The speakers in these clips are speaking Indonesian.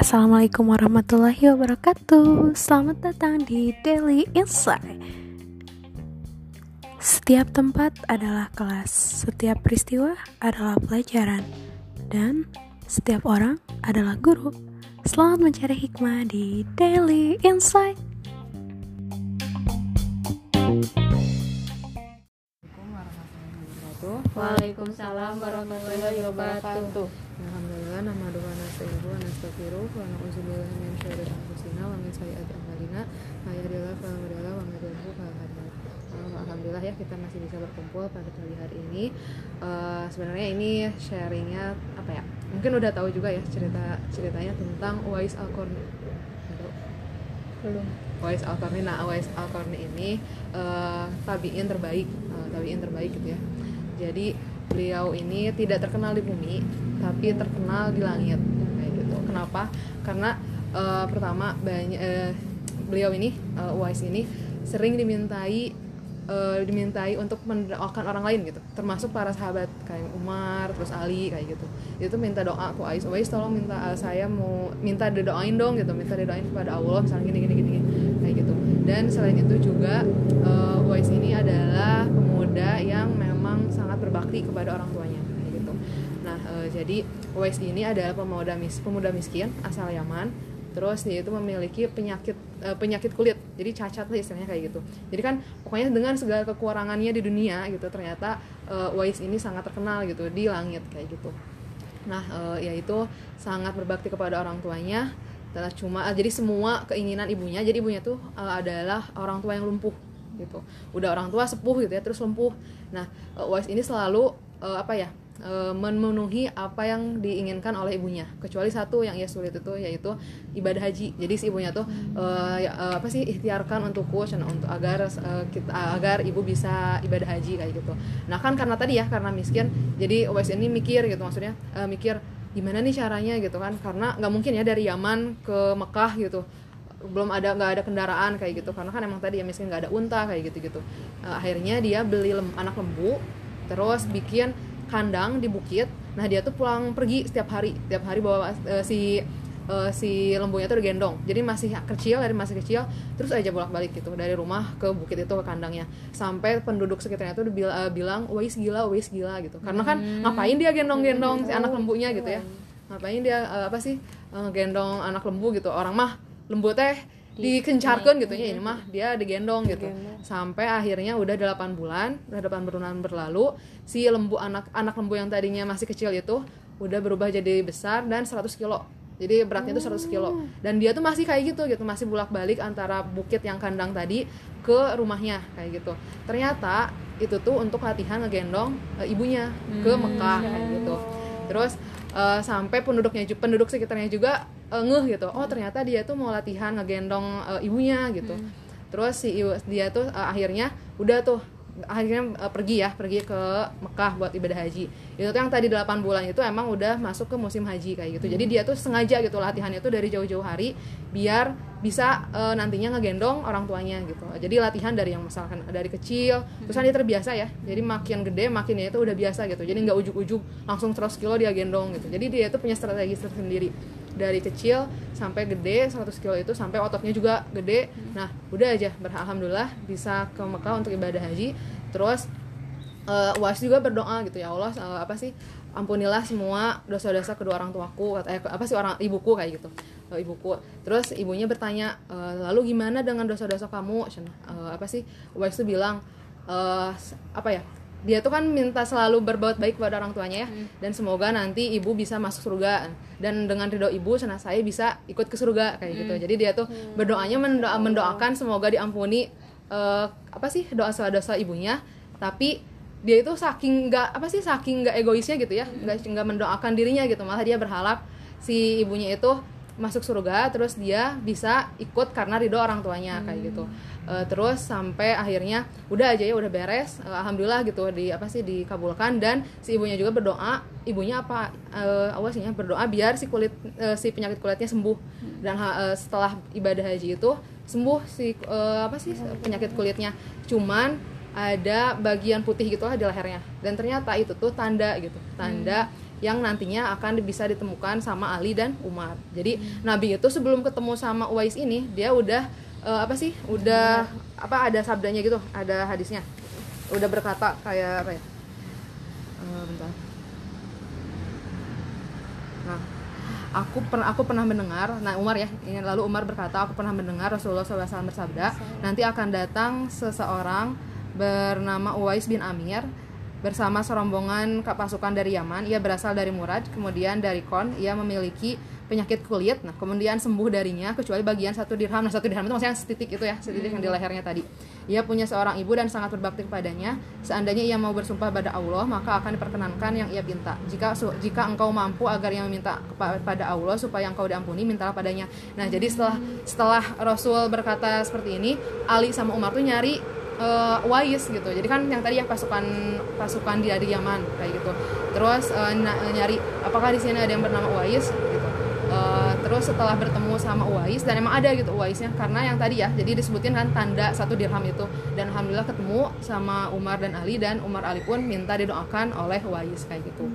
Assalamualaikum warahmatullahi wabarakatuh. Selamat datang di Daily Insight. Setiap tempat adalah kelas Setiap peristiwa adalah pelajaran Dan setiap orang adalah guru. Selamat mencari hikmah di Daily Insight Waalaikumsalam warahmatullahi wabarakatuh. Alhamdulillah nama doa nasta'inu wa nastaghfiruh wa na'udzubillahi min syarri anfusina wa min sayyiati a'malina may yahdihillahu fala mudilla wa may yudlil fala Alhamdulillah ya kita masih bisa berkumpul pada pagi hari ini. Uh, sebenarnya ini sharingnya apa ya? Mungkin udah tahu juga ya cerita ceritanya tentang Uwais Al-Qarni. Belum. Uwais Al-Qarni. Nah, Uwais Al-Qarni ini uh, tabiin terbaik, uh, tabiin terbaik gitu ya jadi beliau ini tidak terkenal di bumi tapi terkenal di langit. Kayak gitu. Kenapa? Karena uh, pertama banyak uh, beliau ini uh, Uwais ini sering dimintai uh, dimintai untuk mendoakan orang lain gitu. Termasuk para sahabat kayak Umar terus Ali kayak gitu. Itu minta doa ke Uwais. Uwais tolong minta uh, saya mau minta didoain dong gitu. Minta didoain kepada Allah misalnya gini gini gini, kayak gitu. Dan selain itu juga uh, Uwais ini adalah pemuda yang sangat berbakti kepada orang tuanya gitu. Nah uh, jadi Uwais ini adalah pemuda mis pemuda miskin asal Yaman. Terus dia itu memiliki penyakit uh, penyakit kulit. Jadi cacat lah istilahnya kayak gitu. Jadi kan pokoknya dengan segala kekurangannya di dunia gitu ternyata Uwais ini sangat terkenal gitu di langit kayak gitu. Nah uh, yaitu sangat berbakti kepada orang tuanya. Adalah cuma jadi semua keinginan ibunya jadi ibunya tuh uh, adalah orang tua yang lumpuh gitu. Udah orang tua sepuh gitu ya terus lumpuh. Nah uh, Wise ini selalu uh, apa ya uh, memenuhi apa yang diinginkan oleh ibunya. Kecuali satu yang ia sulit itu yaitu ibadah haji. Jadi si ibunya tuh uh, ya, uh, apa sih ikhtiarkan untukku untuk agar uh, kita agar ibu bisa ibadah haji kayak gitu. Nah kan karena tadi ya karena miskin jadi Wise ini mikir gitu maksudnya uh, mikir gimana nih caranya? gitu kan. Karena nggak mungkin ya dari Yaman ke Mekah gitu belum ada nggak ada kendaraan kayak gitu. Karena kan emang tadi ya misalnya nggak ada unta kayak gitu gitu uh, akhirnya dia beli lem, anak lembu terus bikin kandang di bukit. Nah dia tuh pulang pergi setiap hari. Setiap hari bawa uh, si uh, si lembunya tuh gendong jadi masih kecil dari masih kecil terus aja bolak balik gitu dari rumah ke bukit itu ke kandangnya. Sampai penduduk sekitarnya tuh bil uh, bilang wais gila wais gila gitu. Karena kan hmm. ngapain dia gendong gendong si anak lembunya gitu ya? ngapain dia uh, apa sih uh, gendong anak lembu gitu? Orang mah lembu teh dikencarkan gitu. ya ini mah dia digendong gitu. Sampai akhirnya udah 8 bulan udah 8 bulan berlalu si lembu anak anak lembu yang tadinya masih kecil itu udah berubah jadi besar dan 100 kilo. Jadi beratnya itu 100 kilo. Dan dia tuh masih kayak gitu gitu masih bolak balik antara bukit yang kandang tadi ke rumahnya kayak gitu. Ternyata itu tuh untuk latihan ngegendong e, ibunya ke hmm. Mekah kayak gitu. Terus uh, sampai penduduknya penduduk sekitarnya juga uh, ngeh gitu. Oh ternyata dia tuh mau latihan ngegendong uh, ibunya gitu. Hmm. terus si dia tuh uh, akhirnya udah tuh akhirnya uh, pergi ya pergi ke Mekah buat ibadah haji. Itu tuh yang tadi 8 bulan itu emang udah masuk ke musim haji kayak gitu. Hmm. jadi dia tuh sengaja gitu latihannya tuh dari jauh-jauh hari biar bisa uh, nantinya ngegendong orang tuanya gitu. Jadi latihan dari yang misalkan dari kecil hmm. terus kan dia terbiasa ya. Jadi makin gede makin dia itu udah biasa gitu. Jadi nggak ujuk-ujuk langsung terus kilo dia gendong gitu. Jadi dia tuh punya strategi tersendiri dari kecil sampai gede 100 kilo itu sampai ototnya juga gede. Nah udah aja beralhamdulillah bisa ke Mekah untuk ibadah haji. Terus uh, was juga berdoa gitu ya Allah uh, apa sih ampunilah semua dosa-dosa kedua orang tuaku eh, apa sih orang ibuku kayak gitu. Uh, ibuku. Terus ibunya bertanya uh, lalu gimana dengan dosa-dosa kamu? Uh, apa sih was itu bilang uh, apa ya dia tuh kan minta selalu berbuat baik kepada orang tuanya ya hmm. dan semoga nanti ibu bisa masuk surga dan dengan ridho ibu sana saya bisa ikut ke surga kayak gitu. hmm. gitu jadi dia tuh hmm. berdoanya mendoa, mendoakan semoga diampuni uh, apa sih doa-doa ibunya tapi dia itu saking nggak apa sih saking nggak egoisnya gitu ya nggak hmm. nggak mendoakan dirinya gitu malah dia berharap si ibunya itu masuk surga terus dia bisa ikut karena ridho orang tuanya kayak gitu. Uh, terus sampai akhirnya udah aja ya udah beres. Uh, alhamdulillah gitu di apa sih dikabulkan. Dan si ibunya juga berdoa ibunya apa uh, awasnya berdoa biar si kulit uh, si penyakit kulitnya sembuh. Dan uh, setelah ibadah haji itu sembuh si uh, apa sih penyakit kulitnya. Cuman ada bagian putih gitulah di lehernya. Dan ternyata itu tuh tanda gitu tanda yang nantinya akan bisa ditemukan sama Ali dan Umar. Jadi Nabi itu sebelum ketemu sama Uwais ini dia udah eh, apa sih udah apa ada sabdanya gitu ada hadisnya. Udah berkata kayak apa ya? Eh, bentar. Nah, aku pernah aku pernah mendengar, nah Umar ya, ini lalu Umar berkata, aku pernah mendengar Rasulullah SAW bersabda, nanti akan datang seseorang bernama Uwais bin Amir bersama serombongan pasukan dari Yaman. Ia berasal dari Murad, kemudian dari Kon. Ia memiliki penyakit kulit. Nah, kemudian sembuh darinya kecuali bagian satu dirham. Nah, satu dirham itu maksudnya setitik itu ya, setitik yang di lehernya tadi. Ia punya seorang ibu dan sangat berbakti kepadanya. Seandainya ia mau bersumpah pada Allah, maka akan diperkenankan yang ia pinta. Jika jika engkau mampu agar ia meminta kepa- kepada Allah supaya engkau diampuni, mintalah padanya. Nah, jadi setelah setelah Rasul berkata seperti ini, Ali sama Umar tuh nyari eh, Wais gitu. Jadi kan yang tadi ya pasukan pasukan di dari Yaman kayak gitu. Terus na- nyari apakah di sini ada yang bernama Wais gitu. Eh, terus setelah bertemu sama Uwais dan emang ada gitu Uwaisnya karena yang tadi ya jadi disebutin kan tanda satu dirham itu dan alhamdulillah ketemu sama Umar dan Ali dan Umar Ali pun minta didoakan oleh Uwais kayak gitu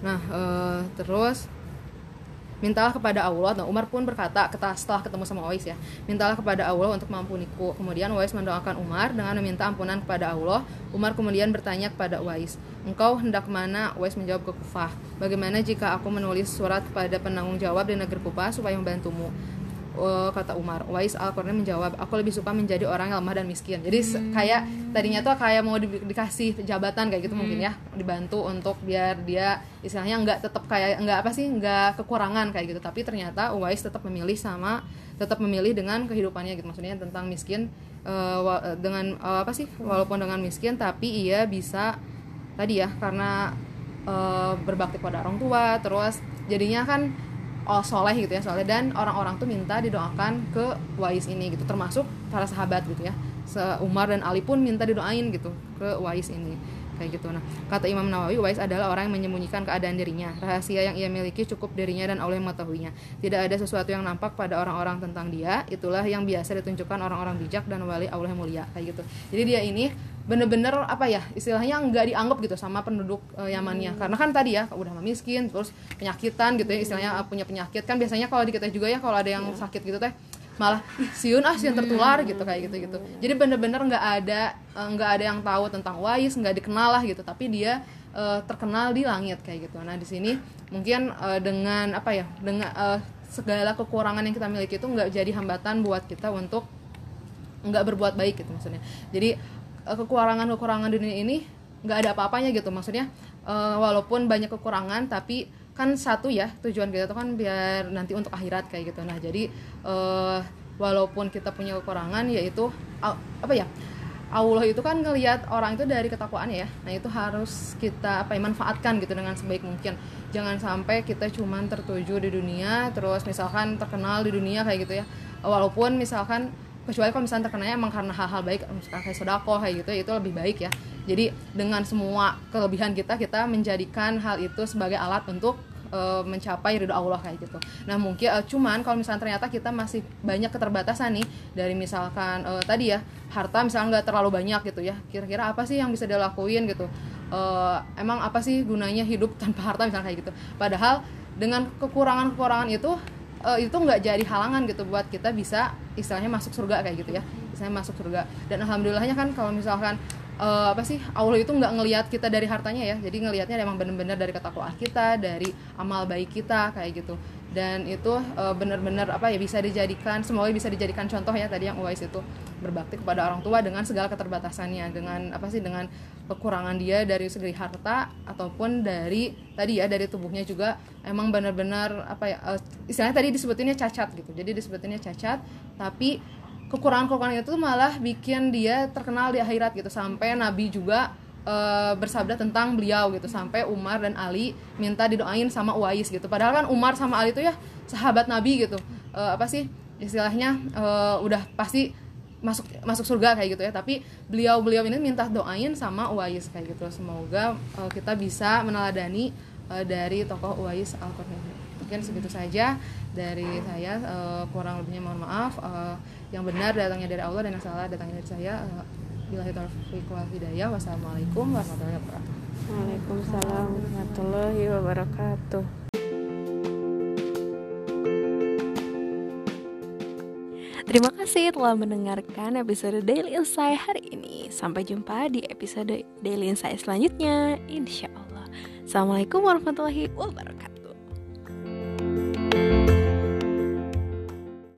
nah eh, terus mintalah kepada Allah nah Umar pun berkata setelah ketemu sama Uwais ya mintalah kepada Allah untuk mengampuniku kemudian Uwais mendoakan Umar dengan meminta ampunan kepada Allah. Umar kemudian bertanya kepada Uwais engkau hendak mana Uwais menjawab ke Kufah. Bagaimana jika aku menulis surat kepada penanggung jawab di negeri Kufah supaya membantumu Oh, kata Umar Wais al menjawab aku lebih suka menjadi orang yang lemah dan miskin. Jadi se- kayak tadinya tuh kayak mau di- dikasih jabatan kayak gitu mungkin ya dibantu untuk biar dia istilahnya nggak tetap kayak nggak apa sih nggak kekurangan kayak gitu. Tapi ternyata Uwais tetap memilih sama tetap memilih dengan kehidupannya gitu. Maksudnya tentang miskin eh, dengan eh, apa sih walaupun dengan miskin tapi ia bisa tadi ya karena eh, berbakti pada orang tua terus jadinya kan oh soleh gitu ya soleh. Dan orang-orang tuh minta didoakan ke Wais ini gitu. Termasuk para sahabat gitu ya. Se- Umar dan Ali pun minta didoain gitu ke Wais ini. Kayak gitu. Nah kata Imam Nawawi Wais adalah orang yang menyembunyikan keadaan dirinya. Rahasia yang ia miliki cukup dirinya dan Allah mengetahuinya. Tidak ada sesuatu yang nampak pada orang-orang tentang dia. Itulah yang biasa ditunjukkan orang-orang bijak dan wali Allah yang mulia. Kayak gitu. Jadi dia ini bener-bener apa ya istilahnya nggak dianggap gitu sama penduduk eh, Yamannya. Karena kan tadi ya udah miskin terus penyakitan gitu ya istilahnya eh, punya penyakit. Kan biasanya kalau di kita juga ya kalau ada yang sakit gitu teh malah "Ih, siun ah siun tertular gitu kayak gitu gitu jadi bener-bener nggak ada eh, nggak ada yang tahu tentang Wais nggak dikenal lah gitu. Tapi dia eh, terkenal di langit kayak gitu. Nah di sini mungkin eh, dengan apa ya dengan eh, segala kekurangan yang kita miliki itu nggak jadi hambatan buat kita untuk nggak berbuat baik gitu maksudnya. Jadi eh, kekurangan-kekurangan dunia ini nggak ada apa-apanya gitu. Maksudnya eh, walaupun banyak kekurangan tapi kan satu ya tujuan kita tuh kan biar nanti untuk akhirat kayak gitu. Nah jadi eh, walaupun kita punya kekurangan yaitu a- apa ya Allah itu kan ngelihat orang itu dari ketakwaannya ya. Nah itu harus kita apa ya manfaatkan gitu dengan sebaik mungkin. Jangan sampai kita cuman tertuju di dunia terus misalkan terkenal di dunia kayak gitu ya. Walaupun misalkan kecuali kalau misalnya terkenanya emang karena hal-hal baik misalkan kayak sodako kayak gitu itu lebih baik ya jadi dengan semua kelebihan kita kita menjadikan hal itu sebagai alat untuk eh, mencapai ridho Allah kayak gitu. Nah mungkin eh, cuman kalau misalnya ternyata kita masih banyak keterbatasan nih dari misalkan eh, tadi ya harta misalnya nggak terlalu banyak gitu ya. Kira-kira apa sih yang bisa dilakuin gitu? Eh, emang apa sih gunanya hidup tanpa harta misalnya kayak gitu? Padahal dengan kekurangan-kekurangan itu itu nggak jadi halangan gitu buat kita bisa istilahnya masuk surga kayak gitu ya. Istilahnya masuk surga. Dan alhamdulillahnya kan kalau misalkan eh, apa sih Allah itu nggak ngelihat kita dari hartanya ya. Jadi ngelihatnya emang bener-bener dari ketakwaan kita dari amal baik kita kayak gitu dan itu eh, bener-bener apa ya bisa dijadikan semoga bisa dijadikan contoh ya tadi yang Uwais itu berbakti kepada orang tua dengan segala keterbatasannya dengan apa sih dengan kekurangan dia dari segi harta ataupun dari tadi ya dari tubuhnya juga emang benar-benar apa ya eh, istilahnya tadi disebutinnya cacat gitu. Jadi disebutinnya cacat tapi kekurangan-kekurangan itu malah bikin dia terkenal di akhirat gitu. Sampai Nabi juga eh, bersabda tentang beliau gitu. Sampai Umar dan Ali minta didoain sama Uwais gitu. Padahal kan Umar sama Ali itu ya sahabat Nabi gitu. Eh, apa sih istilahnya? Eh, udah pasti masuk masuk surga kayak gitu ya. Tapi beliau beliau ini minta doain sama Uwais kayak gitu. Semoga eh, kita bisa meneladani eh, dari tokoh Uwais al mungkin segitu saja dari saya. Eh, kurang lebihnya mohon maaf. Eh, yang benar datangnya dari Allah dan yang salah datangnya dari saya. Eh, Bila taufiq wal hidayah. Wassalamualaikum warahmatullahi wabarakatuh. Waalaikumsalam warahmatullahi wabarakatuh. Terima kasih telah mendengarkan episode Daily Insight hari ini. Sampai jumpa di episode Daily Insight selanjutnya, insya Allah. Assalamualaikum warahmatullahi wabarakatuh.